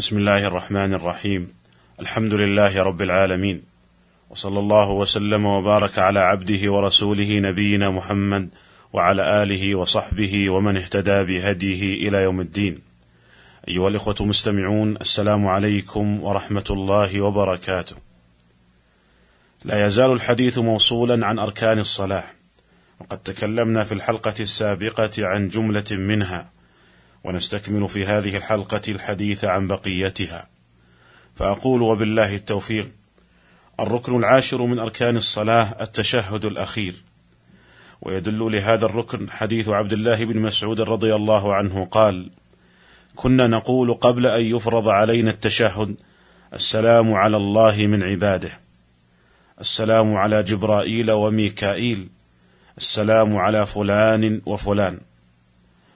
بسم الله الرحمن الرحيم الحمد لله رب العالمين وصلى الله وسلم وبارك على عبده ورسوله نبينا محمد وعلى اله وصحبه ومن اهتدى بهديه إلى يوم الدين ايها الاخوه المستمعون السلام عليكم ورحمه الله وبركاته لا يزال الحديث موصولا عن أركان الصلاة. وقد تكلمنا في الحلقة السابقة عن جملة منها. ونستكمل في هذه الحلقة الحديث عن بقيتها. فأقول وبالله التوفيق الركن العاشر من أركان الصلاة التشهد الأخير. ويدل لهذا الركن حديث عبد الله بن مسعود رضي الله عنه قال كنا نقول قبل أن يفرض علينا التشهد السلام على الله من عباده. السلام على جبرائيل وميكائيل. السلام على فلان وفلان.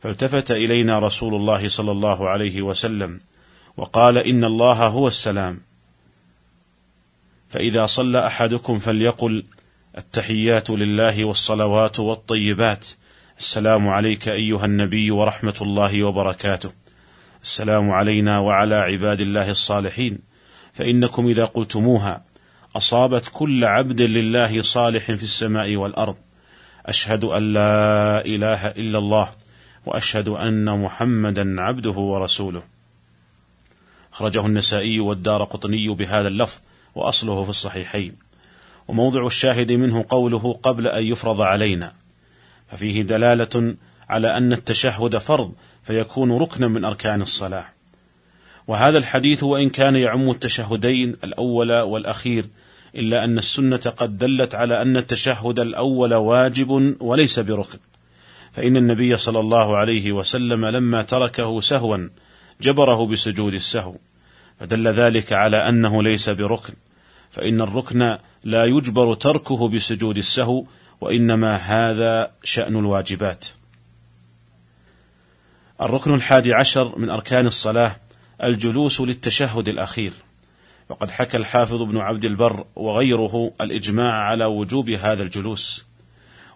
فالتفت إلينا رسول الله صلى الله عليه وسلم وقال إن الله هو السلام. فإذا صلى أحدكم فليقل التحيات لله والصلوات والطيبات. السلام عليك أيها النبي ورحمة الله وبركاته. السلام علينا وعلى عباد الله الصالحين. فإنكم إذا قلتموها أصابت كل عبد لله صالح في السماء والأرض. أشهد أن لا إله إلا الله. وأشهد أن محمدا عبده ورسوله. أخرجه النسائي والدار قطني بهذا اللفظ وأصله في الصحيحين. وموضع الشاهد منه قوله قبل أن يفرض علينا. ففيه دلالة على أن التشهد فرض فيكون ركنا من أركان الصلاة. وهذا الحديث وإن كان يعم التشهدين الأول والأخير إلا أن السنة قد دلت على أن التشهد الأول واجب وليس بركن. فإن النبي صلى الله عليه وسلم لما تركه سهوا جبره بسجود السهو فدل ذلك على أنه ليس بركن فإن الركن لا يجبر تركه بسجود السهو وإنما هذا شأن الواجبات. الركن الحادي عشر من أركان الصلاة الجلوس للتشهد الأخير وقد حكى الحافظ ابن عبد البر وغيره الإجماع على وجوب هذا الجلوس.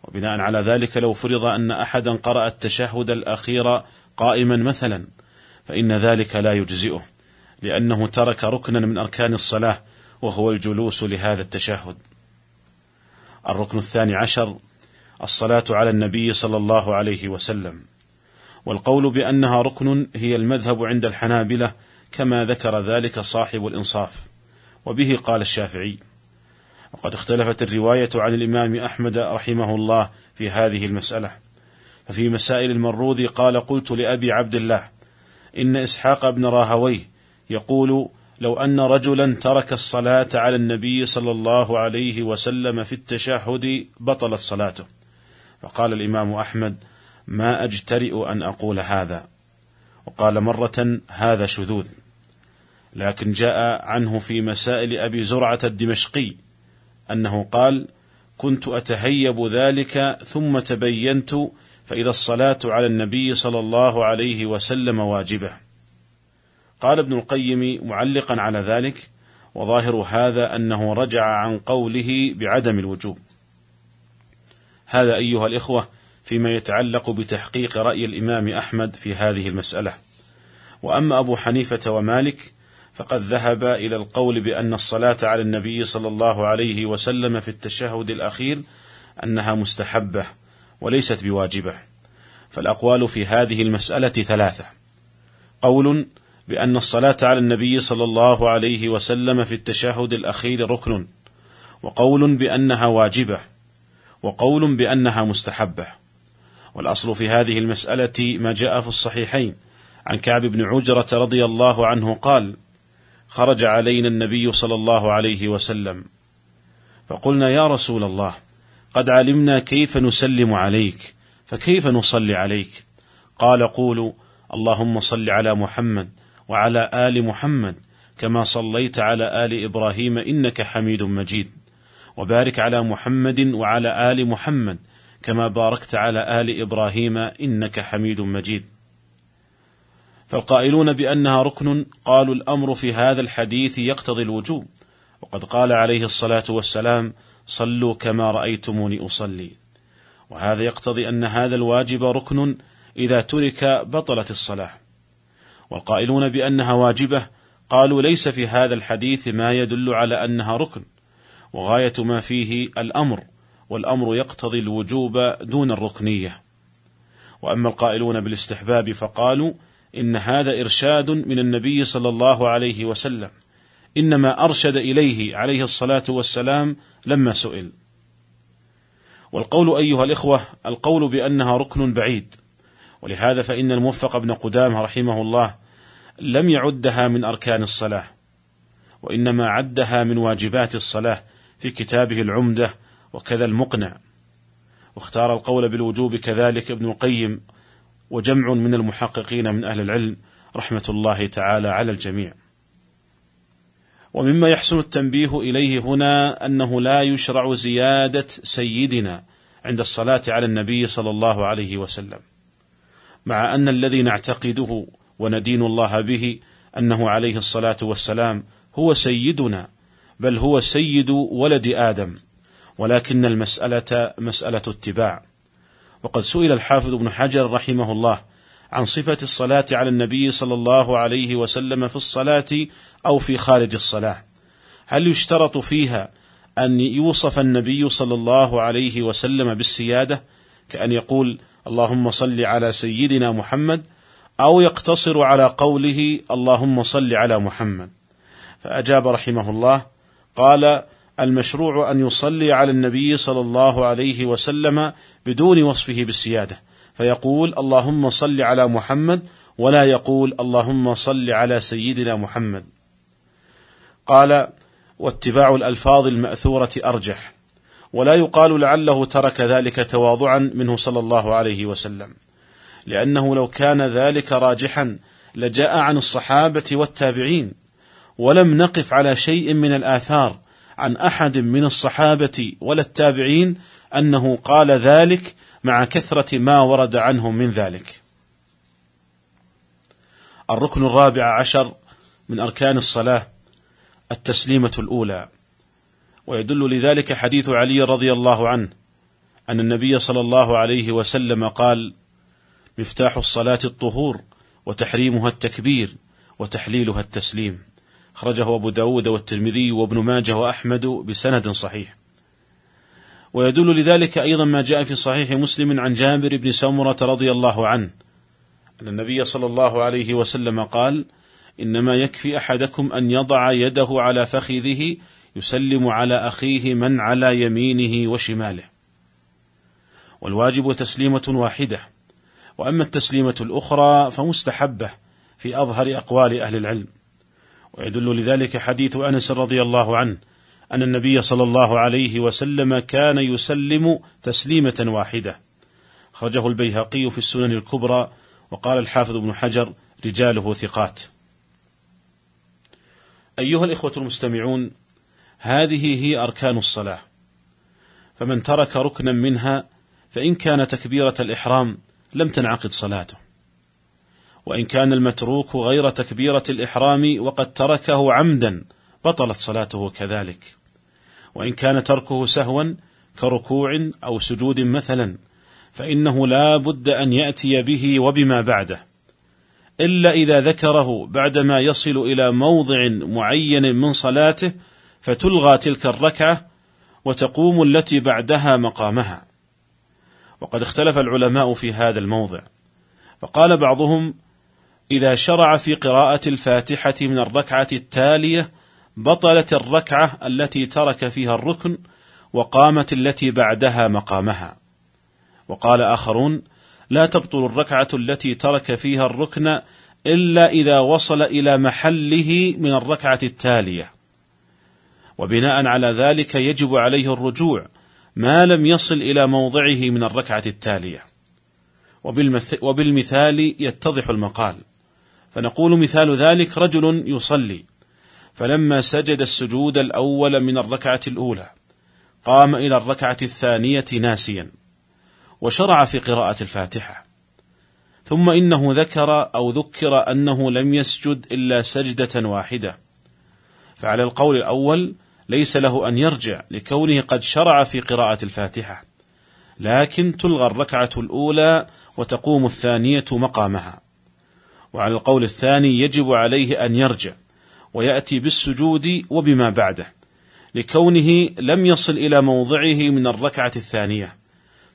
وبناء على ذلك لو فرض أن أحدا قرأ التشهد الأخير قائما مثلا فإن ذلك لا يجزئه لأنه ترك ركنا من أركان الصلاة وهو الجلوس لهذا التشهد. الركن الثاني عشر الصلاة على النبي صلى الله عليه وسلم. والقول بأنها ركن هي المذهب عند الحنابلة كما ذكر ذلك صاحب الإنصاف. وبه قال الشافعي: وقد اختلفت الرواية عن الإمام أحمد رحمه الله في هذه المسألة. ففي مسائل المروذي قال قلت لأبي عبد الله إن إسحاق بن راهويه يقول لو أن رجلا ترك الصلاة على النبي صلى الله عليه وسلم في التشهد بطلت صلاته فقال الإمام أحمد ما أجترئ أن أقول هذا وقال مرة هذا شذوذ لكن جاء عنه في مسائل أبي زرعة الدمشقي أنه قال: كنت أتهيب ذلك ثم تبينت فإذا الصلاة على النبي صلى الله عليه وسلم واجبة. قال ابن القيم معلقا على ذلك: وظاهر هذا أنه رجع عن قوله بعدم الوجوب. هذا أيها الإخوة فيما يتعلق بتحقيق رأي الإمام أحمد في هذه المسألة. وأما أبو حنيفة ومالك فقد ذهب إلى القول بأن الصلاة على النبي صلى الله عليه وسلم في التشهد الأخير أنها مستحبة وليست بواجبة. فالأقوال في هذه المسألة ثلاثة. قول بأن الصلاة على النبي صلى الله عليه وسلم في التشهد الأخير ركن وقول بأنها واجبة وقول بأنها مستحبة. والأصل في هذه المسألة ما جاء في الصحيحين. عن كعب بن عجرة رضي الله عنه قال خرج علينا النبي صلى الله عليه وسلم. فقلنا يا رسول الله قد علمنا كيف نسلم عليك فكيف نصلي عليك؟ قال قولوا اللهم صل على محمد وعلى آل محمد كما صليت على آل إبراهيم إنك حميد مجيد. وبارك على محمد وعلى آل محمد كما باركت على آل إبراهيم إنك حميد مجيد. فالقائلون بأنها ركن قالوا الأمر في هذا الحديث يقتضي الوجوب. وقد قال عليه الصلاة والسلام صلوا كما رأيتموني أصلي وهذا يقتضي أن هذا الواجب ركن إذا ترك بطلت الصلاة. والقائلون بأنها واجبة قالوا ليس في هذا الحديث ما يدل على أنها ركن. وغاية ما فيه الأمر والأمر يقتضي الوجوب دون الركنية. وأما القائلون بالاستحباب فقالوا إن هذا إرشاد من النبي صلى الله عليه وسلم. إنما أرشد إليه عليه الصلاة والسلام لما سئل. والقول أيها الإخوة القول بأنها ركن بعيد. ولهذا فإن الموفق ابن قدامة رحمه الله لم يعدها من أركان الصلاة وإنما عدها من واجبات الصلاة في كتابه العمدة وكذا المقنع. واختار القول بالوجوب كذلك ابن القيم وجمع من المحققين من أهل العلم رحمة الله تعالى على الجميع. ومما يحسن التنبيه إليه هنا أنه لا يشرع زيادة سيدنا عند الصلاة على النبي صلى الله عليه وسلم مع أن الذي نعتقده وندين الله به أنه عليه الصلاة والسلام هو سيدنا بل هو سيد ولد آدم ولكن المسألة مسألة اتباع. وقد سئل الحافظ ابن حجر رحمه الله عن صفة الصلاة على النبي صلى الله عليه وسلم في الصلاة أو في خارج الصلاة. هل يشترط فيها أن يوصف النبي صلى الله عليه وسلم بالسيادة؟ كأن يقول اللهم صل على سيدنا محمد أو يقتصر على قوله اللهم صل على محمد. فأجاب رحمه الله قال المشروع أن يصلي على النبي صلى الله عليه وسلم بدون وصفه بالسيادة. فيقول اللهم صل على محمد ولا يقول اللهم صل على سيدنا محمد. قال واتباع الألفاظ المأثورة أرجح. ولا يقال لعله ترك ذلك تواضعا منه صلى الله عليه وسلم. لأنه لو كان ذلك راجحا لجاء عن الصحابة والتابعين ولم نقف على شيء من الآثار عن أحد من الصحابة ولا التابعين أنه قال ذلك مع كثرة ما ورد عنهم من ذلك. الركن الرابع عشر من أركان الصلاة التسليمة الأولى، ويدل لذلك حديث علي رضي الله عنه أن النبي صلى الله عليه وسلم قال: مفتاح الصلاة الطهور وتحريمها التكبير وتحليلها التسليم. أخرجه أبو داود والترمذي وابن ماجه وأحمد بسند صحيح. ويدل لذلك أيضا ما جاء في صحيح مسلم عن جابر بن سمرة رضي الله عنه أن النبي صلى الله عليه وسلم قال إنما يكفي أحدكم أن يضع يده على فخذه يسلم على أخيه من على يمينه وشماله والواجب تسليمة واحدة وأما التسليمة الأخرى فمستحبة في أظهر أقوال أهل العلم. ويدل لذلك حديث أنس رضي الله عنه أن النبي صلى الله عليه وسلم كان يسلم تسليمة واحدة. خرجه البيهقي في السنن الكبرى وقال الحافظ ابن حجر رجاله ثقات. أيها الإخوة المستمعون هذه هي أركان الصلاة. فمن ترك ركنا منها فإن كان تكبيرة الإحرام لم تنعقد صلاته. وإن كان المتروك غير تكبيرة الإحرام وقد تركه عمدا بطلت صلاته كذلك. وإن كان تركه سهوا كركوع أو سجود مثلا فإنه لا بد أن يأتي به وبما بعده. إلا إذا ذكره بعدما يصل إلى موضع معين من صلاته فتلغى تلك الركعة وتقوم التي بعدها مقامها. وقد اختلف العلماء في هذا الموضع. فقال بعضهم إذا شرع في قراءة الفاتحة من الركعة التالية بطلت الركعة التي ترك فيها الركن وقامت التي بعدها مقامها. وقال آخرون: لا تبطل الركعة التي ترك فيها الركن إلا إذا وصل إلى محله من الركعة التالية. وبناء على ذلك يجب عليه الرجوع ما لم يصل إلى موضعه من الركعة التالية. وبالمثال يتضح المقال. فنقول مثال ذلك رجل يصلي فلما سجد السجود الأول من الركعة الأولى قام إلى الركعة الثانية ناسيا وشرع في قراءة الفاتحة. ثم إنه ذكر أو ذكر أنه لم يسجد إلا سجدة واحدة. فعلى القول الأول ليس له أن يرجع لكونه قد شرع في قراءة الفاتحة لكن تلغى الركعة الأولى وتقوم الثانية مقامها. وعلى القول الثاني يجب عليه أن يرجع ويأتي بالسجود وبما بعده لكونه لم يصل إلى موضعه من الركعة الثانية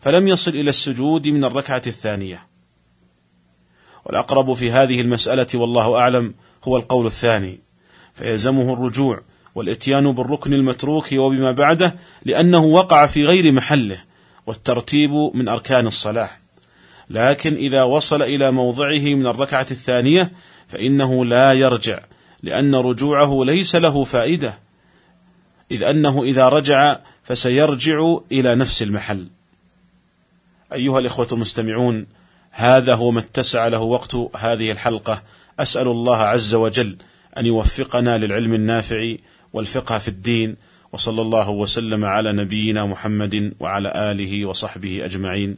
فلم يصل إلى السجود من الركعة الثانية. والأقرب في هذه المسألة والله أعلم هو القول الثاني فيلزمه الرجوع والإتيان بالركن المتروك وبما بعده لأنه وقع في غير محله والترتيب من أركان الصلاة. لكن إذا وصل إلى موضعه من الركعة الثانية فإنه لا يرجع لأن رجوعه ليس له فائدة إذ أنه إذا رجع فسيرجع إلى نفس المحل. أيها الإخوة المستمعون هذا هو ما اتسع له وقت هذه الحلقة. أسأل الله عز وجل أن يوفقنا للعلم النافع والفقه في الدين وصلى الله وسلم على نبينا محمد وعلى آله وصحبه أجمعين.